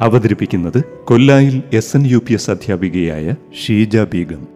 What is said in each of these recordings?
അവതരിപ്പിക്കുന്നത് കൊല്ലായിൽ S N U P S അധ്യാപികയായ ഷീജ ബീഗം.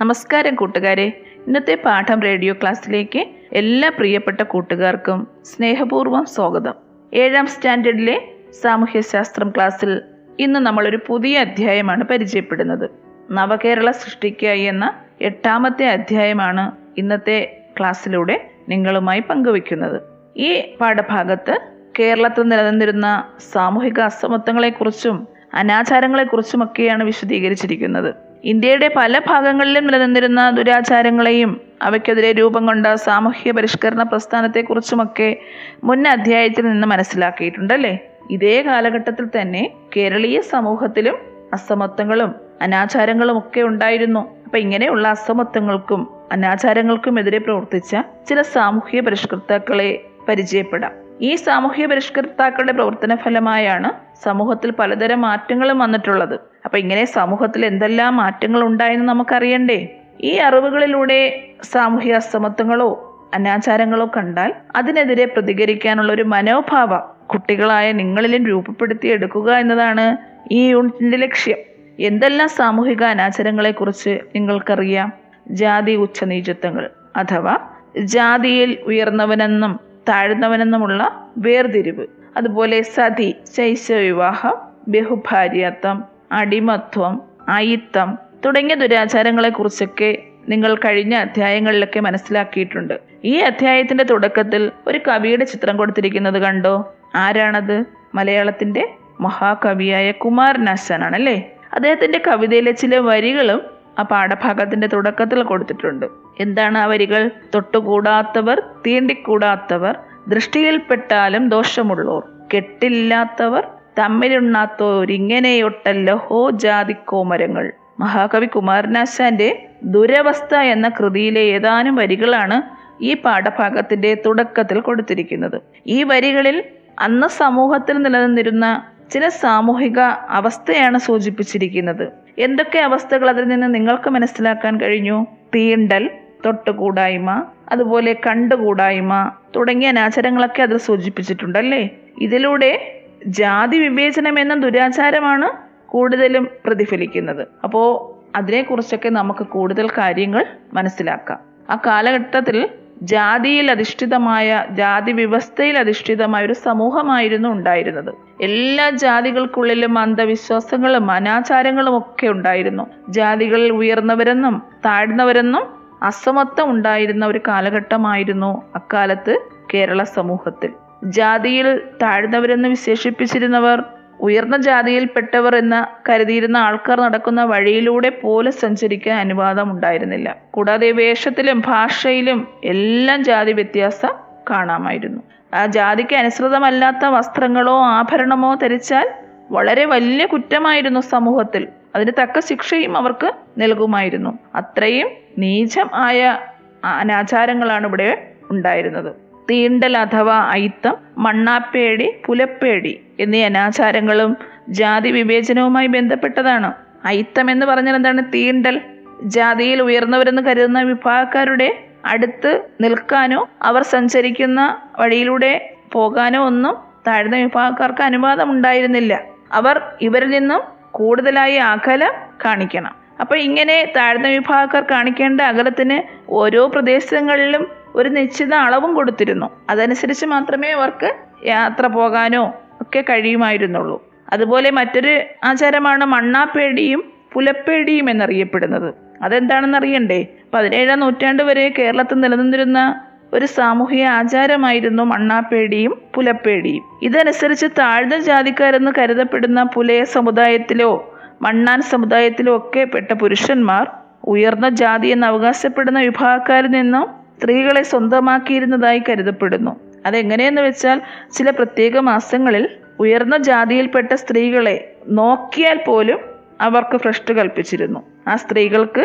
നമസ്കാരം കൂട്ടുകാരെ. ഇന്നത്തെ പാഠം റേഡിയോ ക്ലാസ്സിലേക്ക് എല്ലാ പ്രിയപ്പെട്ട കൂട്ടുകാർക്കും സ്നേഹപൂർവം സ്വാഗതം. ഏഴാം സ്റ്റാൻഡേർഡിലെ സാമൂഹ്യശാസ്ത്രം ക്ലാസ്സിൽ ഇന്ന് നമ്മളൊരു പുതിയ അധ്യായമാണ് പരിചയപ്പെടുന്നത്. നവകേരള സൃഷ്ടിക്കായി എന്ന എട്ടാമത്തെ അധ്യായമാണ് ഇന്നത്തെ ക്ലാസ്സിലൂടെ നിങ്ങളുമായി പങ്കുവയ്ക്കുന്നത്. ഈ പാഠഭാഗത്ത് കേരളത്തിൽ നിലനിന്നിരുന്ന സാമൂഹിക അസമത്വങ്ങളെക്കുറിച്ചും അനാചാരങ്ങളെക്കുറിച്ചുമൊക്കെയാണ് വിശദീകരിച്ചിരിക്കുന്നത്. ഇന്ത്യയുടെ പല ഭാഗങ്ങളിലും നിലനിന്നിരുന്ന ദുരാചാരങ്ങളെയും അവയ്ക്കെതിരെ രൂപം കൊണ്ട സാമൂഹ്യ പരിഷ്കരണ പ്രസ്ഥാനത്തെക്കുറിച്ചുമൊക്കെ മുൻ അധ്യായത്തിൽ നിന്ന് മനസ്സിലാക്കിയിട്ടുണ്ട് അല്ലേ ഇതേ കാലഘട്ടത്തിൽ തന്നെ കേരളീയ സമൂഹത്തിലും അസമത്വങ്ങളും അനാചാരങ്ങളും ഒക്കെ ഉണ്ടായിരുന്നു. അപ്പൊ ഇങ്ങനെയുള്ള അസമത്വങ്ങൾക്കും അനാചാരങ്ങൾക്കും എതിരെ പ്രവർത്തിച്ച ചില സാമൂഹ്യ പരിഷ്കർത്താക്കളെ പരിചയപ്പെടാം. ഈ സാമൂഹ്യ പരിഷ്കർത്താക്കളുടെ പ്രവർത്തന ഫലമായാണ് സമൂഹത്തിൽ പലതരം മാറ്റങ്ങളും വന്നിട്ടുള്ളത്. അപ്പൊ ഇങ്ങനെ സമൂഹത്തിൽ എന്തെല്ലാം മാറ്റങ്ങൾ ഉണ്ടായെന്ന് നമുക്കറിയണ്ടേ? ഈ അറിവുകളിലൂടെ സാമൂഹ്യ അസമത്വങ്ങളോ അനാചാരങ്ങളോ കണ്ടാൽ അതിനെതിരെ പ്രതികരിക്കാനുള്ള ഒരു മനോഭാവം കുട്ടികളായ നിങ്ങളിലും രൂപപ്പെടുത്തിയെടുക്കുക എന്നതാണ് ഈ യൂണിറ്റിന്റെ ലക്ഷ്യം. എന്തെല്ലാം സാമൂഹിക അനാചാരങ്ങളെക്കുറിച്ച് നിങ്ങൾക്കറിയാം? ജാതി ഉച്ചനീചത്വങ്ങൾ അഥവാ ജാതിയിൽ ഉയർന്നവനെന്നും താഴ്ന്നവനെന്നുമുള്ള വേർതിരിവ്. അതുപോലെ സതി ശൈശവിവാഹം ബഹുഭാര്യത്വം അടിമത്വം അയിത്തം തുടങ്ങിയ ദുരാചാരങ്ങളെക്കുറിച്ചൊക്കെ നിങ്ങൾ കഴിഞ്ഞ അധ്യായങ്ങളിലൊക്കെ മനസ്സിലാക്കിയിട്ടുണ്ട്. ഈ അധ്യായത്തിന്റെ തുടക്കത്തിൽ ഒരു കവിയുടെ ചിത്രം കൊടുത്തിരിക്കുന്നത് കണ്ടോ? ആരാണത്? മലയാളത്തിന്റെ മഹാകവിയായ കുമാരനാശാനാണ് അല്ലേ അദ്ദേഹത്തിന്റെ കവിതയിലെ ചില വരികളും ആ പാഠഭാഗത്തിന്റെ തുടക്കത്തിൽ കൊടുത്തിട്ടുണ്ട്. എന്താണ് ആ വരികൾ? തൊട്ടുകൂടാത്തവർ തീണ്ടിക്കൂടാത്തവർ ദൃഷ്ടിയിൽപ്പെട്ടാലും ദോഷമുള്ളോർ കെട്ടില്ലാത്തവർ തമ്മിലുണ്ണാത്തോരിങ്ങനെയൊട്ടല്ലോ ഹോ ജാതിക്കോമരങ്ങൾ മഹാകവി കുമാരനാശാന്റെ ദുരവസ്ഥ എന്ന കൃതിയിലെ ഏതാനും വരികളാണ് ഈ പാഠഭാഗത്തിന്റെ തുടക്കത്തിൽ കൊടുത്തിരിക്കുന്നത്. ഈ വരികളിൽ അന്ന് സമൂഹത്തിൽ നിലനിന്നിരുന്ന ചില സാമൂഹിക അവസ്ഥയാണ് സൂചിപ്പിച്ചിരിക്കുന്നത്. എന്തൊക്കെ അവസ്ഥകൾ അതിൽ നിന്ന് നിങ്ങൾക്ക് മനസ്സിലാക്കാൻ കഴിഞ്ഞു? തീണ്ടൽ തൊട്ടുകൂടായ്മ അതുപോലെ കണ്ടുകൂടായ്മ തുടങ്ങിയ അനാചാരങ്ങളൊക്കെ അതിൽ സൂചിപ്പിച്ചിട്ടുണ്ടല്ലേ? ഇതിലൂടെ ജാതി വിവേചനം എന്ന ദുരാചാരമാണ് കൂടുതലും പ്രതിഫലിക്കുന്നത്. അപ്പോൾ അതിനെക്കുറിച്ചൊക്കെ നമുക്ക് കൂടുതൽ കാര്യങ്ങൾ മനസ്സിലാക്കാം. ആ കാലഘട്ടത്തിൽ ജാതിയിൽ അധിഷ്ഠിതമായ ജാതി വ്യവസ്ഥയിൽ അധിഷ്ഠിതമായ ഒരു സമൂഹമായിരുന്നു ഉണ്ടായിരുന്നത്. എല്ലാ ജാതികൾക്കുള്ളിലും അന്ധവിശ്വാസങ്ങളും അനാചാരങ്ങളും ഒക്കെ ഉണ്ടായിരുന്നു. ജാതികളിൽ ഉയർന്നവരെന്നും താഴ്ന്നവരെന്നും അസമത്വം ഉണ്ടായിരുന്ന ഒരു കാലഘട്ടമായിരുന്നു അക്കാലത്ത് കേരള സമൂഹത്തിൽ. ജാതിയിൽ താഴ്ന്നവരെന്ന് വിശേഷിപ്പിച്ചിരുന്നവർ ഉയർന്ന ജാതിയിൽപ്പെട്ടവർ എന്ന് കരുതിയിരുന്ന ആൾക്കാർ നടക്കുന്ന വഴിയിലൂടെ പോലും സഞ്ചരിക്കാൻ അനുവാദം ഉണ്ടായിരുന്നില്ല. കൂടാതെ വേഷത്തിലും ഭാഷയിലും എല്ലാം ജാതി വ്യത്യാസം കാണാമായിരുന്നു. ആ ജാതിക്ക് അനുസൃതമല്ലാത്ത വസ്ത്രങ്ങളോ ആഭരണമോ ധരിച്ചാൽ വളരെ വലിയ കുറ്റമായിരുന്നു സമൂഹത്തിൽ. അതിന് തക്ക ശിക്ഷയും അവർക്ക് നൽകുമായിരുന്നു. അത്രയും നീചം ആയ അനാചാരങ്ങളാണ് ഇവിടെ ഉണ്ടായിരുന്നത്. തീണ്ടൽ അഥവാ അയിത്തം മണ്ണാപ്പേടി പുലപ്പേടി എന്നീ അനാചാരങ്ങളും ജാതി വിവേചനവുമായി ബന്ധപ്പെട്ടതാണ്. അയിത്തം എന്ന് പറഞ്ഞാൽ എന്താണ്? തീണ്ടൽ. ജാതിയിൽ ഉയർന്നവരെന്ന് കരുതുന്ന വിഭാഗക്കാരുടെ അടുത്ത് നിൽക്കാനോ അവർ സഞ്ചരിക്കുന്ന വഴിയിലൂടെ പോകാനോ ഒന്നും താഴ്ന്ന വിഭാഗക്കാർക്ക് അനുവാദം ഉണ്ടായിരുന്നില്ല അവർ ഇവരിൽ നിന്നും കൂടുതലായി അകലം കാണിക്കണം. അപ്പോൾ ഇങ്ങനെ താഴ്ന്ന വിഭാഗക്കാർ കാണിക്കേണ്ട അകലത്തിന് ഓരോ പ്രദേശങ്ങളിലും ഒരു നിശ്ചിത അളവും കൊടുത്തിരുന്നു. അതനുസരിച്ച് മാത്രമേ അവർക്ക് യാത്ര പോകാനോ ഒക്കെ കഴിയുമായിരുന്നുള്ളൂ. അതുപോലെ മറ്റൊരു ആചാരമാണ് മണ്ണാപ്പേടിയും പുലപ്പേടിയും എന്നറിയപ്പെടുന്നത്. അതെന്താണെന്ന് അറിയണ്ടേ പതിനേഴാം നൂറ്റാണ്ട് വരെ കേരളത്തിൽ നിലനിന്നിരുന്ന ഒരു സാമൂഹിക ആചാരമായിരുന്നു മണ്ണാപ്പേടിയും പുലപ്പേടിയും. ഇതനുസരിച്ച് താഴ്ന്ന ജാതിക്കാരെന്ന് കരുതപ്പെടുന്ന പുലയ സമുദായത്തിലോ മണ്ണാൻ സമുദായത്തിലോ ഒക്കെ പെട്ട പുരുഷന്മാർ ഉയർന്ന ജാതി എന്ന് അവകാശപ്പെടുന്ന വിഭാഗക്കാരിൽ നിന്നും സ്ത്രീകളെ സ്വന്തമാക്കിയിരുന്നതായി കരുതപ്പെടുന്നു. അതെങ്ങനെയെന്ന് വെച്ചാൽ ചില പ്രത്യേക മാസങ്ങളിൽ ഉയർന്ന ജാതിയിൽപ്പെട്ട സ്ത്രീകളെ നോക്കിയാൽ പോലും അവർക്ക് ഭ്രഷ്ട് കൽപ്പിച്ചിരുന്നു. ആ സ്ത്രീകൾക്ക്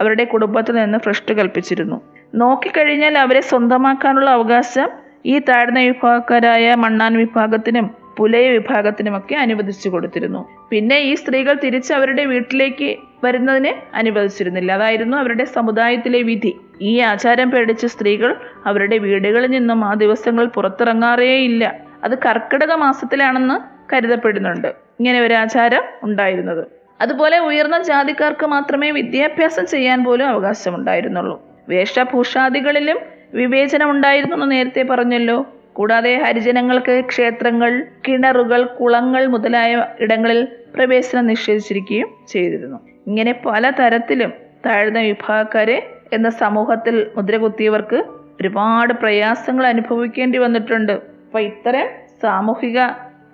അവരുടെ കുടുംബത്തിൽ നിന്ന് ഭ്രഷ്ട് കൽപ്പിച്ചിരുന്നു. നോക്കിക്കഴിഞ്ഞാൽ അവരെ സ്വന്തമാക്കാനുള്ള അവകാശം ഈ താഴ്ന്ന വിഭാഗക്കാരായ മണ്ണാൻ വിഭാഗത്തിനും പുലയ വിഭാഗത്തിനുമൊക്കെ അനുവദിച്ചു കൊടുത്തിരുന്നു. പിന്നെ ഈ സ്ത്രീകൾ തിരിച്ച് അവരുടെ വീട്ടിലേക്ക് വരുന്നതിന് അനുവദിച്ചിരുന്നില്ല. അതായിരുന്നു അവരുടെ സമുദായത്തിലെ വിധി. ഈ ആചാരം പേടിച്ച സ്ത്രീകൾ അവരുടെ വീടുകളിൽ നിന്നും ആ ദിവസങ്ങളിൽ പുറത്തിറങ്ങാറേയില്ല. അത് കർക്കിടക മാസത്തിലാണെന്ന് കരുതപ്പെടുന്നുണ്ട്. ഇങ്ങനെ ഒരു ആചാരം ഉണ്ടായിരുന്നത്. അതുപോലെ ഉയർന്ന ജാതിക്കാർക്ക് മാത്രമേ വിദ്യാഭ്യാസം ചെയ്യാൻ പോലും അവകാശമുണ്ടായിരുന്നുള്ളൂ. വേഷഭൂഷാദികളിലും വിവേചനം ഉണ്ടായിരുന്നു എന്ന് നേരത്തെ പറഞ്ഞല്ലോ. കൂടാതെ ഹരിജനങ്ങൾക്ക് ക്ഷേത്രങ്ങൾ കിണറുകൾ കുളങ്ങൾ മുതലായ ഇടങ്ങളിൽ പ്രവേശനം നിഷേധിച്ചിരിക്കുകയും ചെയ്തിരുന്നു. ഇങ്ങനെ പല തരത്തിലും താഴ്ന്ന വിഭാഗക്കാരെ എന്ന സമൂഹത്തിൽ മുദ്രകുത്തിയവർക്ക് ഒരുപാട് പ്രയാസങ്ങൾ അനുഭവിക്കേണ്ടി വന്നിട്ടുണ്ട്. അപ്പൊ ഇത്തരം സാമൂഹിക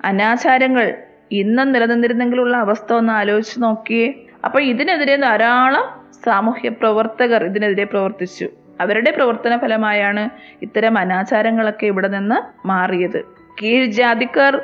അനാചാരങ്ങൾ ഇന്നും നിലനിന്നിരുന്നെങ്കിലുള്ള അവസ്ഥ ഒന്ന് ആലോചിച്ച് നോക്കിയേ. അപ്പൊ ഇതിനെതിരെ ധാരാളം സാമൂഹ്യ പ്രവർത്തകർ ഇതിനെതിരെ പ്രവർത്തിച്ചു. അവരുടെ പ്രവർത്തന ഫലമായാണ് ഇത്തരം അനാചാരങ്ങളൊക്കെ ഇവിടെ നിന്ന് മാറിയത്. കീഴ് ജാതിക്കാർ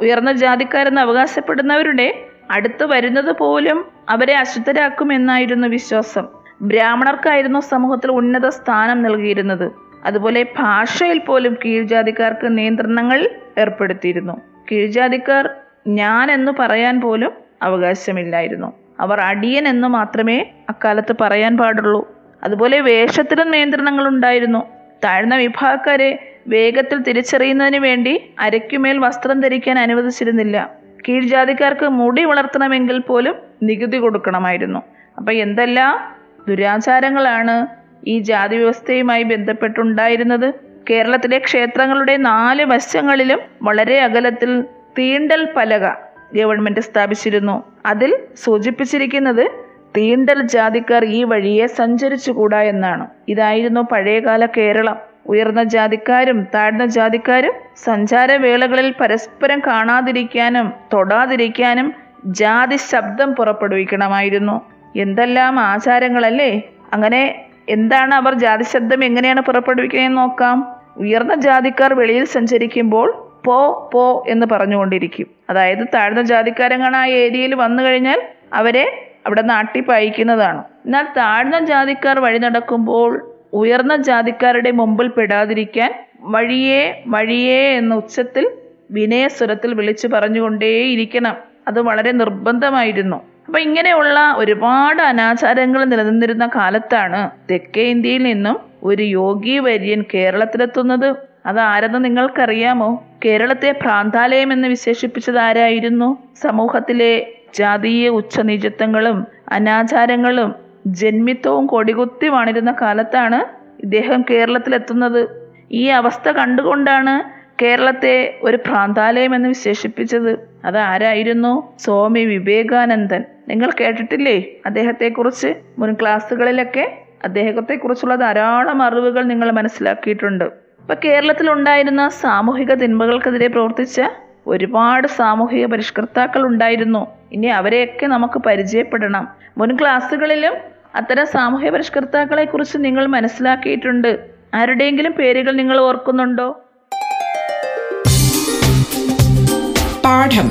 ഉയർന്ന ജാതിക്കാരെന്ന് അവകാശപ്പെടുന്നവരുടെ അടുത്ത് വരുന്നത് പോലും അവരെ അശുദ്ധരാക്കുമെന്നായിരുന്നു വിശ്വാസം. ബ്രാഹ്മണർക്കായിരുന്നു സമൂഹത്തിൽ ഉന്നത സ്ഥാനം നൽകിയിരുന്നത്. അതുപോലെ ഭാഷയിൽ പോലും കീഴ്ജാതിക്കാർക്ക് നിയന്ത്രണങ്ങൾ ഏർപ്പെടുത്തിയിരുന്നു. കീഴ്ജാതിക്കാർ ഞാൻ എന്ന് പറയാൻ പോലും അവകാശമില്ലായിരുന്നു. അവർ അടിയൻ എന്ന് മാത്രമേ അക്കാലത്ത് പറയാൻ പാടുള്ളൂ. അതുപോലെ വേഷത്തിലും നിയന്ത്രണങ്ങൾ ഉണ്ടായിരുന്നു. താഴ്ന്ന വിഭാഗക്കാരെ വേഗത്തിൽ തിരിച്ചറിയുന്നതിന് വേണ്ടി അരയ്ക്കുമേൽ വസ്ത്രം ധരിക്കാൻ അനുവദിച്ചിരുന്നില്ല. കീഴ്ജാതിക്കാർക്ക് മുടി വളർത്തണമെങ്കിൽ പോലും നികുതി കൊടുക്കണമായിരുന്നു. അപ്പൊ എന്തെല്ലാം ദുരാചാരങ്ങളാണ് ഈ ജാതി വ്യവസ്ഥയുമായി ബന്ധപ്പെട്ടുണ്ടായിരുന്നത്. കേരളത്തിലെ ക്ഷേത്രങ്ങളുടെ നാല് വശങ്ങളിലും വളരെ അകലത്തിൽ തീണ്ടൽ പലക ഗവൺമെന്റ് സ്ഥാപിച്ചിരുന്നു. അതിൽ സൂചിപ്പിച്ചിരിക്കുന്നത് തീണ്ടൽ ജാതിക്കാർ ഈ വഴിയെ സഞ്ചരിച്ചുകൂടാ എന്നാണ്. ഇതായിരുന്നു പഴയകാല കേരളം. ഉയർന്ന ജാതിക്കാരും താഴ്ന്ന ജാതിക്കാരും സഞ്ചാരവേളകളിൽ പരസ്പരം കാണാതിരിക്കാനും തൊടാതിരിക്കാനും ജാതി ശബ്ദം പുറപ്പെടുവിക്കണമായിരുന്നു. എന്തെല്ലാം ആചാരങ്ങളല്ലേ? അങ്ങനെ എന്താണ് അവർ ജാതി ശബ്ദം എങ്ങനെയാണ് പുറപ്പെടുവിക്കുന്നതെന്ന് നോക്കാം. ഉയർന്ന ജാതിക്കാർ വെളിയിൽ സഞ്ചരിക്കുമ്പോൾ പോ പോ എന്ന് പറഞ്ഞുകൊണ്ടിരിക്കും. അതായത് താഴ്ന്ന ജാതിക്കാരങ്ങാണ് ആ ഏരിയയിൽ വന്നു കഴിഞ്ഞാൽ അവരെ അവിടെ നാട്ടി പായിക്കുന്നതാണ്. എന്നാൽ താഴ്ന്ന ജാതിക്കാർ വഴി നടക്കുമ്പോൾ ഉയർന്ന ജാതിക്കാരുടെ മുമ്പിൽ പെടാതിരിക്കാൻ വഴിയെ വഴിയേ എന്ന ഉച്ചത്തിൽ വിനയസ്വരത്തിൽ വിളിച്ചു പറഞ്ഞുകൊണ്ടേയിരിക്കണം. അത് വളരെ നിർബന്ധമായിരുന്നു. അപ്പൊ ഇങ്ങനെയുള്ള ഒരുപാട് അനാചാരങ്ങൾ നിലനിന്നിരുന്ന കാലത്താണ് തെക്കേ ഇന്ത്യയിൽ നിന്നും ഒരു യോഗി വര്യൻ കേരളത്തിലെത്തുന്നത്. അതാരെന്ന് നിങ്ങൾക്കറിയാമോ? കേരളത്തെ ഭ്രാന്താലയം എന്ന് വിശേഷിപ്പിച്ചത് ആരായിരുന്നു? സമൂഹത്തിലെ ജാതീയ ഉച്ചനീചത്വങ്ങളും അനാചാരങ്ങളും ജന്മിത്വവും കൊടികുത്തി വാണിരുന്ന കാലത്താണ് ഇദ്ദേഹം കേരളത്തിലെത്തുന്നത്. ഈ അവസ്ഥ കണ്ടുകൊണ്ടാണ് കേരളത്തെ ഒരു ഭ്രാന്താലയം എന്ന് വിശേഷിപ്പിച്ചത്. അതാരായിരുന്നു സ്വാമി വിവേകാനന്ദൻ. നിങ്ങൾ കേട്ടിട്ടില്ലേ? അദ്ദേഹത്തെക്കുറിച്ച് മുൻ ക്ലാസ്സുകളിലൊക്കെ അദ്ദേഹത്തെക്കുറിച്ചുള്ള ധാരാളം അറിവുകൾ നിങ്ങൾ മനസ്സിലാക്കിയിട്ടുണ്ട്. ഇപ്പൊ കേരളത്തിൽ ഉണ്ടായിരുന്ന സാമൂഹിക തിന്മകൾക്കെതിരെ പ്രവർത്തിച്ച ഒരുപാട് സാമൂഹിക പരിഷ്കർത്താക്കൾ ഉണ്ടായിരുന്നു. ഇനി അവരെയൊക്കെ നമുക്ക് പരിചയപ്പെടണം. മുൻ ക്ലാസ്സുകളിലും അത്തരം സാമൂഹ്യ പരിഷ്കർത്താക്കളെ കുറിച്ച് നിങ്ങൾ മനസ്സിലാക്കിയിട്ടുണ്ട്. ആരുടെയെങ്കിലും പേരുകൾ നിങ്ങൾ ഓർക്കുന്നുണ്ടോ? പാഠം.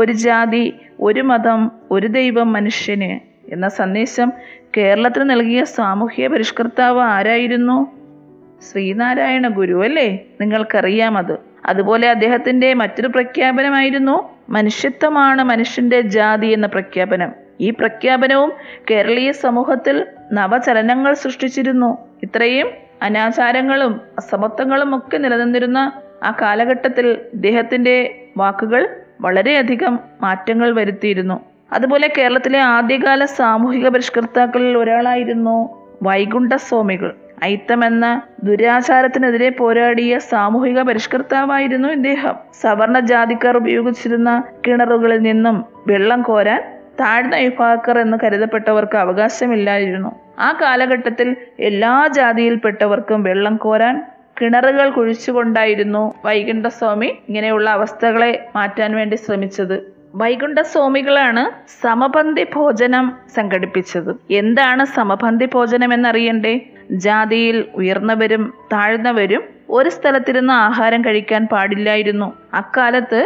ഒരു ജാതി ഒരു മതം ഒരു ദൈവം മനുഷ്യന് എന്ന സന്ദേശം കേരളത്തിന് നൽകിയ സാമൂഹ്യ പരിഷ്കർത്താവ് ആരായിരുന്നു? ശ്രീനാരായണ ഗുരു അല്ലേ? നിങ്ങൾക്കറിയാം അത്. അതുപോലെ അദ്ദേഹത്തിന്റെ മറ്റൊരു പ്രഖ്യാപനമായിരുന്നു മനുഷ്യത്വമാണ് മനുഷ്യന്റെ ജാതി എന്ന പ്രഖ്യാപനം. ഈ പ്രഖ്യാപനവും കേരളീയ സമൂഹത്തിൽ നവചലനങ്ങൾ സൃഷ്ടിച്ചിരുന്നു. ഇത്രയും അനാചാരങ്ങളും അസമത്വങ്ങളും ഒക്കെ നിലനിന്നിരുന്ന ആ കാലഘട്ടത്തിൽ ഇദ്ദേഹത്തിന്റെ വാക്കുകൾ വളരെയധികം മാറ്റങ്ങൾ വരുത്തിയിരുന്നു. അതുപോലെ കേരളത്തിലെ ആദ്യകാല സാമൂഹിക പരിഷ്കർത്താക്കളിൽ ഒരാളായിരുന്നു വൈകുണ്ഠസ്വാമികൾ ഐത്തം എന്ന ദുരാചാരത്തിനെതിരെ പോരാടിയ സാമൂഹിക പരിഷ്കർത്താവായിരുന്നു ഇദ്ദേഹം. സവർണ ജാതിക്കാർ ഉപയോഗിച്ചിരുന്ന കിണറുകളിൽ നിന്നും വെള്ളം കോരാൻ താഴ്ന്ന വിഭാഗക്കാർ എന്ന് കരുതപ്പെട്ടവർക്ക് അവകാശമില്ലായിരുന്നു. ആ കാലഘട്ടത്തിൽ എല്ലാ ജാതിയിൽപ്പെട്ടവർക്കും വെള്ളം കോരാൻ കിണറുകൾ കുഴിച്ചുകൊണ്ടായിരുന്നു വൈകുണ്ഠസ്വാമി ഇങ്ങനെയുള്ള അവസ്ഥകളെ മാറ്റാൻ വേണ്ടി ശ്രമിച്ചത്. വൈകുണ്ഠസ്വാമികളാണ് സമപന്തി ഭോജനം സംഘടിപ്പിച്ചത്. എന്താണ് സമപന്തി ഭോജനം എന്നറിയണ്ടേ? ജാതിയിൽ ഉയർന്നവരും താഴ്ന്നവരും ഒരു സ്ഥലത്തിരുന്ന് ആഹാരം കഴിക്കാൻ പാടില്ലായിരുന്നു. അക്കാലത്ത്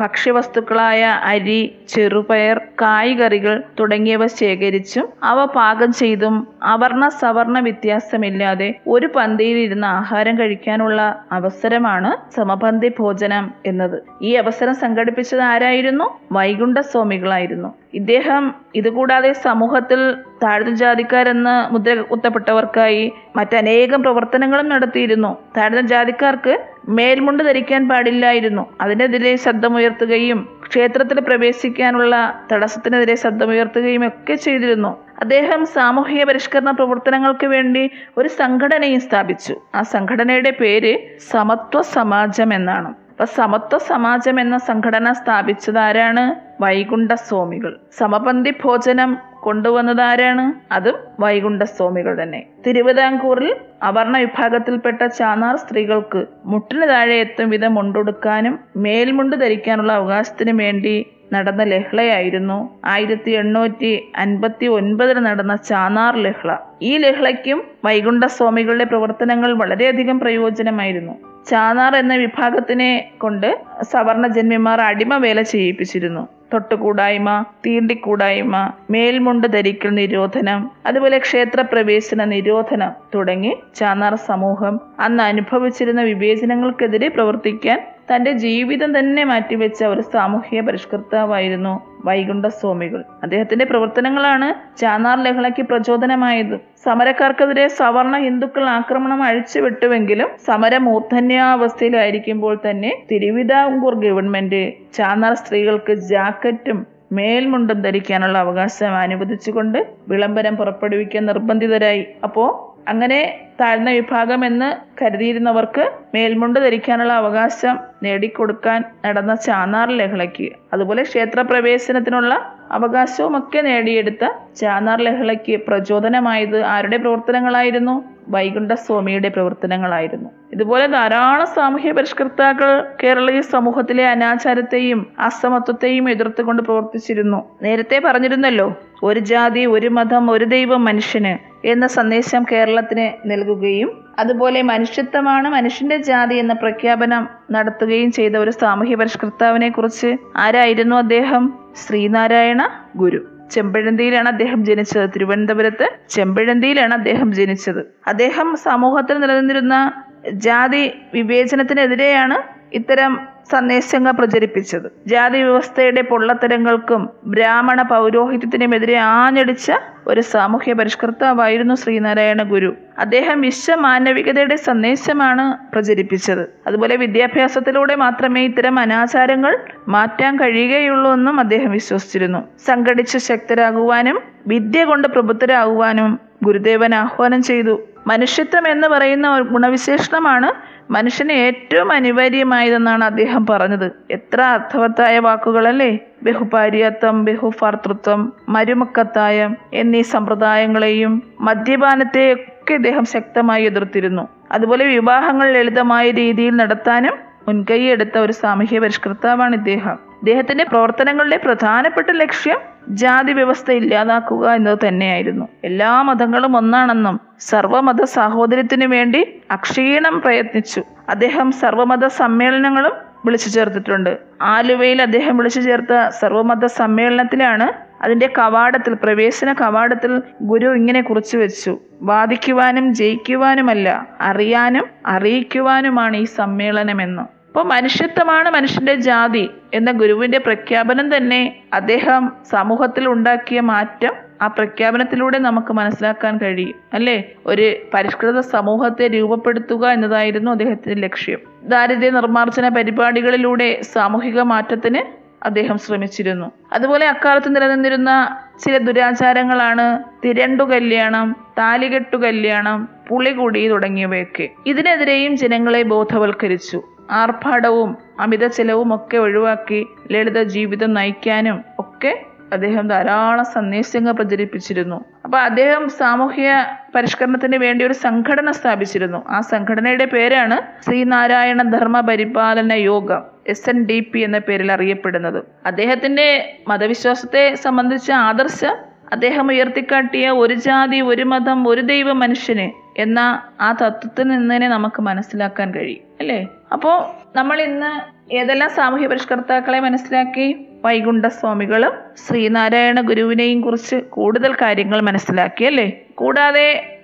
ഭക്ഷ്യവസ്തുക്കളായ അരി ചെറുപയർ കായ്കറികൾ തുടങ്ങിയവ ശേഖരിച്ചും അവ പാകം ചെയ്തും അവർണ സവർണ വ്യത്യാസമില്ലാതെ ഒരു പന്തിയിൽ ഇരുന്ന് ആഹാരം കഴിക്കാനുള്ള അവസരമാണ് സമപന്തി ഭോജനം എന്നത്. ഈ അവസരം സംഘടിപ്പിച്ചത് ആരായിരുന്നു? വൈകുണ്ഠ സ്വാമികളായിരുന്നു ഇദ്ദേഹം ഇതുകൂടാതെ സമൂഹത്തിൽ താഴ്ന്ന ജാതിക്കാരെന്ന് മുദ്ര കുത്തപ്പെട്ടവർക്കായി മറ്റനേകം പ്രവർത്തനങ്ങളും നടത്തിയിരുന്നു. താഴ്ന്ന ജാതിക്കാർക്ക് മേൽമുണ്ട് ധരിക്കാൻ പാടില്ലായിരുന്നു. അതിനെതിരെ ശബ്ദമുയർത്തുകയും ക്ഷേത്രത്തിൽ പ്രവേശിക്കാനുള്ള തടസ്സത്തിനെതിരെ ശബ്ദമുയർത്തുകയും ഒക്കെ ചെയ്തിരുന്നു. അദ്ദേഹം സാമൂഹിക പരിഷ്കരണ പ്രവർത്തനങ്ങൾക്ക് വേണ്ടി ഒരു സംഘടനയും സ്ഥാപിച്ചു. ആ സംഘടനയുടെ പേര് സമത്വ സമാജം എന്നാണ്. അപ്പൊ സമത്വ സമാജം എന്ന സംഘടന സ്ഥാപിച്ചതാരാണ്? വൈകുണ്ഠസ്വാമികൾ. വൈകുണ്ഠ സ്വാമികൾ സമപന്തി ഭോജനം കൊണ്ടുവന്നത് ആരാണ് അതും വൈകുണ്ഠസ്വാമികൾ തന്നെ. തിരുവിതാംകൂറിൽ അവർണ വിഭാഗത്തിൽപ്പെട്ട ചാനാർ സ്ത്രീകൾക്ക് മുട്ടിന് താഴെ എത്തും വിധം മുണ്ടുടുക്കാനും മേൽമുണ്ട് ധരിക്കാനുള്ള അവകാശത്തിനു വേണ്ടി നടന്ന ലഹളയായിരുന്നു. ആയിരത്തി എണ്ണൂറ്റി അൻപത്തി ഒൻപതിൽ നടന്ന ചാനാർ ലഹള. ഈ ലഹളയ്ക്കും വൈകുണ്ഠ സ്വാമികളുടെ പ്രവർത്തനങ്ങൾ വളരെയധികം പ്രയോജനമായിരുന്നു. ചാനാർ എന്ന വിഭാഗത്തിനെ കൊണ്ട് സവർണ ജന്മിമാർ അടിമ വേല ചെയ്യിപ്പിച്ചിരുന്നു. തൊട്ടുകൂടായ്മ തീണ്ടിക്കൂടായ്മ മേൽമുണ്ട് ധരിക്കൽ നിരോധനം അതുപോലെ ക്ഷേത്രപ്രവേശന നിരോധനം തുടങ്ങി ചാനാർ സമൂഹം അന്ന് അനുഭവിച്ചിരുന്ന വിവേചനങ്ങൾക്കെതിരെ പ്രവർത്തിക്കാൻ തന്റെ ജീവിതം തന്നെ മാറ്റിവെച്ച ഒരു സാമൂഹിക പരിഷ്കർത്താവായിരുന്നു വൈകുണ്ഠസ്വാമികൾ. അദ്ദേഹത്തിന്റെ പ്രവർത്തനങ്ങളാണ് ചാനാർ ലഹളയ്ക്ക് പ്രചോദനമായത്. സമരക്കാർക്കെതിരെ സവർണ ഹിന്ദുക്കൾ ആക്രമണം അഴിച്ചുവിട്ടുവെങ്കിലും സമരം മൂർധന്യാവസ്ഥയിലായിരിക്കുമ്പോൾ തന്നെ തിരുവിതാംകൂർ ഗവൺമെന്റ് ചാനാർ സ്ത്രീകൾക്ക് ജാക്കറ്റും മേൽമുണ്ടും ധരിക്കാനുള്ള അവകാശം അനുവദിച്ചുകൊണ്ട് വിളംബരം പുറപ്പെടുവിക്കാൻ നിർബന്ധിതരായി. അപ്പോ അങ്ങനെ താഴ്ന്ന വിഭാഗം എന്ന് കരുതിയിരുന്നവർക്ക് മേൽമുണ്ട് ധരിക്കാനുള്ള അവകാശം നേടിക്കൊടുക്കാൻ നടന്ന ചാനാർ ലഹളയ്ക്ക്. അതുപോലെ ക്ഷേത്രപ്രവേശനത്തിനുള്ള അവകാശവും ഒക്കെ നേടിയെടുത്ത ചാനാർ ലഹളയ്ക്ക് പ്രചോദനമായത് ആരുടെ പ്രവർത്തനങ്ങളായിരുന്നു? വൈകുണ്ഠ സ്വാമിയുടെ പ്രവർത്തനങ്ങളായിരുന്നു. ഇതുപോലെ ധാരാളം സാമൂഹ്യ പരിഷ്കർത്താക്കൾ കേരളീയ സമൂഹത്തിലെ അനാചാരത്തെയും അസമത്വത്തെയും എതിർത്തുകൊണ്ട് പ്രവർത്തിച്ചിരുന്നു. നേരത്തെ പറഞ്ഞിരുന്നല്ലോ ഒരു ജാതി ഒരു മതം ഒരു ദൈവം മനുഷ്യന് എന്ന സന്ദേശം കേരളത്തിന് നൽകുകയും അതുപോലെ മനുഷ്യത്വമാണ് മനുഷ്യന്റെ ജാതി എന്ന പ്രഖ്യാപനം നടത്തുകയും ചെയ്ത ഒരു സാമൂഹ്യ പരിഷ്കർത്താവിനെ കുറിച്ച് ആരായിരുന്നു അദ്ദേഹം? ശ്രീനാരായണ ഗുരു. ചെമ്പഴന്തിയിലാണ് അദ്ദേഹം ജനിച്ചത്. തിരുവനന്തപുരത്ത് ചെമ്പഴന്തിയിലാണ് അദ്ദേഹം ജനിച്ചത്. അദ്ദേഹം സമൂഹത്തിൽ നിലനിന്നിരുന്ന ജാതി വിവേചനത്തിനെതിരെയാണ് ഇത്തരം സന്ദേശങ്ങൾ പ്രചരിപ്പിച്ചത്. ജാതി വ്യവസ്ഥയുടെ പൊള്ളത്തരങ്ങൾക്കും ബ്രാഹ്മണ പൗരോഹിത്യത്തിനുമെതിരെ ആഞ്ഞടിച്ച ഒരു സാമൂഹ്യ പരിഷ്കർത്താവായിരുന്നു ശ്രീനാരായണ ഗുരു. അദ്ദേഹം വിശ്വമാനവികതയുടെ സന്ദേശമാണ് പ്രചരിപ്പിച്ചത്. അതുപോലെ വിദ്യാഭ്യാസത്തിലൂടെ മാത്രമേ ഇത്തരം അനാചാരങ്ങൾ മാറ്റാൻ കഴിയുകയുള്ളൂ എന്നും അദ്ദേഹം വിശ്വസിച്ചിരുന്നു. സംഘടിച്ച് ശക്തരാകുവാനും വിദ്യ കൊണ്ട് പ്രബുദ്ധരാകുവാനും ഗുരുദേവൻ ആഹ്വാനം ചെയ്തു. മനുഷ്യത്വം എന്ന് പറയുന്ന ഗുണവിശേഷണമാണ് മനുഷ്യന് ഏറ്റവും അനിവാര്യമായതെന്നാണ് അദ്ദേഹം പറഞ്ഞത്. എത്ര അർത്ഥവത്തായ വാക്കുകളല്ലേ? ബഹുഭാര്യത്വം ബഹുഭർത്തൃത്വം മരുമക്കത്തായം എന്നീ സമ്പ്രദായങ്ങളെയും മദ്യപാനത്തെയൊക്കെ ഇദ്ദേഹം ശക്തമായി എതിർത്തിരുന്നു. അതുപോലെ വിവാഹങ്ങൾ ലളിതമായ രീതിയിൽ നടത്താനും മുൻകൈ എടുത്ത ഒരു സാമൂഹ്യ പരിഷ്കർത്താവാണ് ഇദ്ദേഹം. ഇദ്ദേഹത്തിന്റെ പ്രവർത്തനങ്ങളുടെ പ്രധാനപ്പെട്ട ലക്ഷ്യം ജാതി വ്യവസ്ഥ ഇല്ലാതാക്കുക എന്നത് തന്നെയായിരുന്നു. എല്ലാ മതങ്ങളും ഒന്നാണെന്നും സർവമത സാഹോദര്യത്തിനു വേണ്ടി അക്ഷീണം പ്രയത്നിച്ചു. അദ്ദേഹം സർവമത സമ്മേളനങ്ങളും വിളിച്ചു ചേർത്തിട്ടുണ്ട്. ആലുവയിൽ അദ്ദേഹം വിളിച്ചു ചേർത്ത സർവമത സമ്മേളനത്തിലാണ് അതിന്റെ കവാടത്തിൽ പ്രവേശന കവാടത്തിൽ ഗുരു ഇങ്ങനെ കുറിച്ചു വെച്ചു. വാദിക്കുവാനും ജയിക്കുവാനുമല്ല അറിയാനും അറിയിക്കുവാനുമാണ് ഈ സമ്മേളനമെന്ന്. അപ്പോൾ മനുഷ്യത്വമാണ് മനുഷ്യന്റെ ജാതി എന്ന ഗുരുവിന്റെ പ്രഖ്യാപനം തന്നെ അദ്ദേഹം സമൂഹത്തിൽ ഉണ്ടാക്കിയ മാറ്റം ആ പ്രഖ്യാപനത്തിലൂടെ നമുക്ക് മനസ്സിലാക്കാൻ കഴിയും അല്ലേ? ഒരു പരിഷ്കൃത സമൂഹത്തെ രൂപപ്പെടുത്തുക എന്നതായിരുന്നു അദ്ദേഹത്തിന്റെ ലക്ഷ്യം. ദാരിദ്ര്യ നിർമ്മാർജന പരിപാടികളിലൂടെ സാമൂഹിക മാറ്റത്തിന് അദ്ദേഹം ശ്രമിച്ചിരുന്നു. അതുപോലെ അക്കാലത്ത് നിലനിന്നിരുന്ന ചില ദുരാചാരങ്ങളാണ് തിരണ്ടു കല്യാണം താലികെട്ടു കല്യാണം പുളികുടി തുടങ്ങിയവയൊക്കെ. ഇതിനെതിരെയും ജനങ്ങളെ ബോധവൽക്കരിച്ചു. ആർഭാടവും അമിത ചെലവും ഒക്കെ ഒഴിവാക്കി ലളിത ജീവിതം നയിക്കാനും ഒക്കെ അദ്ദേഹം ധാരാളം സന്ദേശങ്ങൾ പ്രചരിപ്പിച്ചിരുന്നു. അപ്പൊ അദ്ദേഹം സാമൂഹ്യ പരിഷ്കരണത്തിന് വേണ്ടി ഒരു സംഘടന സ്ഥാപിച്ചിരുന്നു. ആ സംഘടനയുടെ പേരാണ് ശ്രീനാരായണ ധർമ്മ പരിപാലന യോഗം എസ് എൻ ഡി പി എന്ന പേരിൽ അറിയപ്പെടുന്നത്. അദ്ദേഹത്തിന്റെ മതവിശ്വാസത്തെ സംബന്ധിച്ച ആദർശ അദ്ദേഹം ഉയർത്തിക്കാട്ടിയ ഒരു ജാതി ഒരു മതം ഒരു ദൈവ മനുഷ്യന് എന്ന ആ തത്വത്തിൽ നിന്നതിനെ നമുക്ക് മനസ്സിലാക്കാൻ കഴിയും അല്ലേ? അപ്പോൾ നമ്മൾ ഇന്ന് ഏതെല്ലാം സാമൂഹ്യ പരിഷ്കർത്താക്കളെ മനസ്സിലാക്കി? വൈകുണ്ഠസ്വാമികളും ശ്രീനാരായണ ഗുരുവിനെയും കുറിച്ച് കൂടുതൽ കാര്യങ്ങൾ മനസ്സിലാക്കി അല്ലേ? കൂടാതെ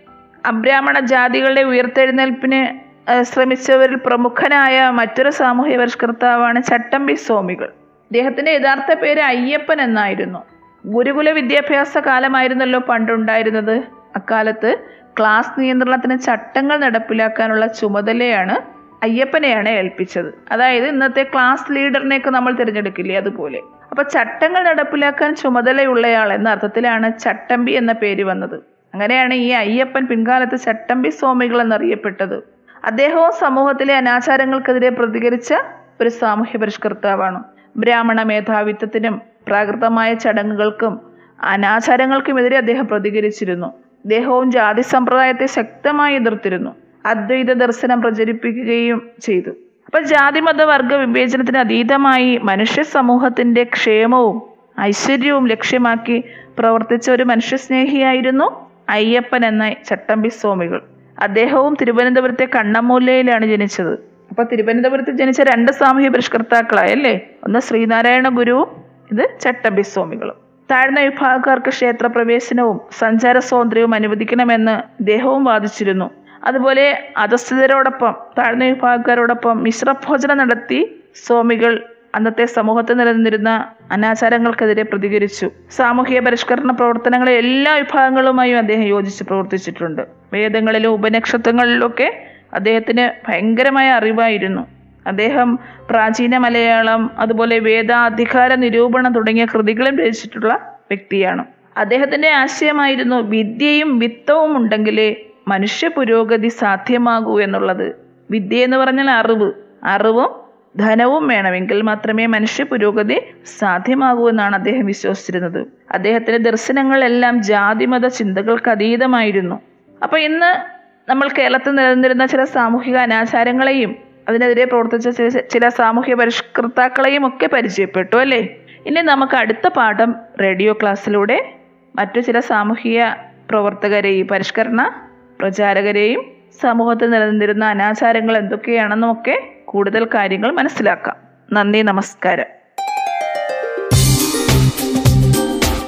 അബ്രാഹ്മണ ജാതികളുടെ ഉയർത്തെഴുന്നേൽപ്പിന് ശ്രമിച്ചവരിൽ പ്രമുഖനായ മറ്റൊരു സാമൂഹ്യ പരിഷ്കർത്താവാണ് ചട്ടമ്പി സ്വാമികൾ. അദ്ദേഹത്തിന്റെ യഥാർത്ഥ പേര് അയ്യപ്പൻ എന്നായിരുന്നു. ഗുരുകുല വിദ്യാഭ്യാസ കാലമായിരുന്നല്ലോ പണ്ടുണ്ടായിരുന്നത്. അക്കാലത്ത് ക്ലാസ് നിയന്ത്രണത്തിന് ചട്ടങ്ങൾ നടപ്പിലാക്കാനുള്ള ചുമതലയാണ് അയ്യപ്പനെയാണ് ഏൽപ്പിച്ചത്. അതായത് ഇന്നത്തെ ക്ലാസ് ലീഡറിനെയൊക്കെ നമ്മൾ തിരഞ്ഞെടുക്കില്ലേ അതുപോലെ. അപ്പൊ ചട്ടങ്ങൾ നടപ്പിലാക്കാൻ ചുമതലയുള്ളയാൾ എന്ന അർത്ഥത്തിലാണ് ചട്ടമ്പി എന്ന പേര് വന്നത്. അങ്ങനെയാണ് ഈ അയ്യപ്പൻ പിൻകാലത്ത് ചട്ടമ്പി സ്വാമികൾ എന്നറിയപ്പെട്ടത്. അദ്ദേഹവും സമൂഹത്തിലെ അനാചാരങ്ങൾക്കെതിരെ പ്രതികരിച്ച ഒരു സാമൂഹ്യ പരിഷ്കർത്താവാണ്. ബ്രാഹ്മണ മേധാവിത്വത്തിനും പ്രാകൃതമായ ചടങ്ങുകൾക്കും അനാചാരങ്ങൾക്കുമെതിരെ അദ്ദേഹം പ്രതികരിച്ചിരുന്നു. അദ്ദേഹവും ജാതി സമ്പ്രദായത്തെ ശക്തമായി എതിർത്തിരുന്നു. അദ്വൈത ദർശനം പ്രചരിപ്പിക്കുകയും ചെയ്തു. അപ്പൊ ജാതിമത വർഗ വിവേചനത്തിന് അതീതമായി മനുഷ്യ സമൂഹത്തിന്റെ ക്ഷേമവും ഐശ്വര്യവും ലക്ഷ്യമാക്കി പ്രവർത്തിച്ച ഒരു മനുഷ്യസ്നേഹിയായിരുന്നു അയ്യപ്പൻ എന്ന ചട്ടമ്പി സ്വാമികൾ. അദ്ദേഹവും തിരുവനന്തപുരത്തെ കണ്ണമൂലയിലാണ് ജനിച്ചത്. അപ്പൊ തിരുവനന്തപുരത്ത് ജനിച്ച രണ്ട് സാമൂഹ്യ പരിഷ്കർത്താക്കളായല്ലേ? ഒന്ന് ശ്രീനാരായണ ഗുരുവും ഇത് ചട്ടമ്പി സ്വാമികളും. താഴ്ന്ന വിഭാഗക്കാർക്ക് ക്ഷേത്രപ്രവേശനവും സഞ്ചാര സ്വാതന്ത്ര്യവും അനുവദിക്കണമെന്ന് ഇദ്ദേഹവും വാദിച്ചിരുന്നു. അതുപോലെ അധസ്ഥിതരോടൊപ്പം താഴ്ന്ന വിഭാഗക്കാരോടൊപ്പം മിശ്രഭോജനം നടത്തി സ്വാമികൾ അന്നത്തെ സമൂഹത്തിൽ നിലനിന്നിരുന്ന അനാചാരങ്ങൾക്കെതിരെ പ്രതികരിച്ചു. സാമൂഹിക പരിഷ്കരണ പ്രവർത്തനങ്ങളെ എല്ലാ വിഭാഗങ്ങളുമായും അദ്ദേഹം യോജിച്ച് പ്രവർത്തിച്ചിട്ടുണ്ട്. വേദങ്ങളിലും ഉപനക്ഷത്രങ്ങളിലൊക്കെ അദ്ദേഹത്തിന് ഭയങ്കരമായ അറിവായിരുന്നു. അദ്ദേഹം പ്രാചീന മലയാളം അതുപോലെ വേദാധികാര നിരൂപണം തുടങ്ങിയ കൃതികളും രചിച്ചിട്ടുള്ള വ്യക്തിയാണ്. അദ്ദേഹത്തിന്റെ ആശയമായിരുന്നു വിദ്യയും വിത്തവും ഉണ്ടെങ്കിലേ മനുഷ്യ പുരോഗതി സാധ്യമാകൂ എന്നുള്ളത്. വിദ്യ എന്ന് പറഞ്ഞാൽ അറിവ്. അറിവും ധനവും വേണമെങ്കിൽ മാത്രമേ മനുഷ്യ പുരോഗതി സാധ്യമാകൂ എന്നാണ് അദ്ദേഹം വിശ്വസിച്ചിരുന്നത്. അദ്ദേഹത്തിന്റെ ദർശനങ്ങളെല്ലാം ജാതിമത ചിന്തകൾക്ക് അതീതമായിരുന്നു. അപ്പൊ ഇന്ന് നമ്മൾ കേരളത്തിൽ നിലനിന്നിരുന്ന ചില സാമൂഹിക അനാചാരങ്ങളെയും അതിനെതിരെ പ്രവർത്തിച്ച ചില- സാമൂഹ്യ പരിഷ്കർത്താക്കളെയും ഒക്കെ പരിചയപ്പെട്ടു അല്ലേ? ഇനി നമുക്ക് അടുത്ത പാഠം റേഡിയോ ക്ലാസ്സിലൂടെ മറ്റു ചില സാമൂഹിക പ്രവർത്തകരെയും പരിഷ്കരണ പ്രചാരകരെയും സമൂഹത്തിൽ നിലനിന്നിരുന്ന അനാചാരങ്ങൾ എന്തൊക്കെയാണെന്നും ഒക്കെ കൂടുതൽ കാര്യങ്ങൾ മനസ്സിലാക്കാം. നന്ദി നമസ്കാരം.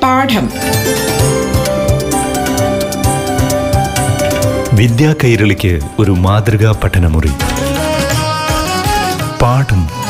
പാഠം. വിദ്യാ കൈരളിക്ക് ഒരു മാതൃകാ പഠനമുറി. പാഠം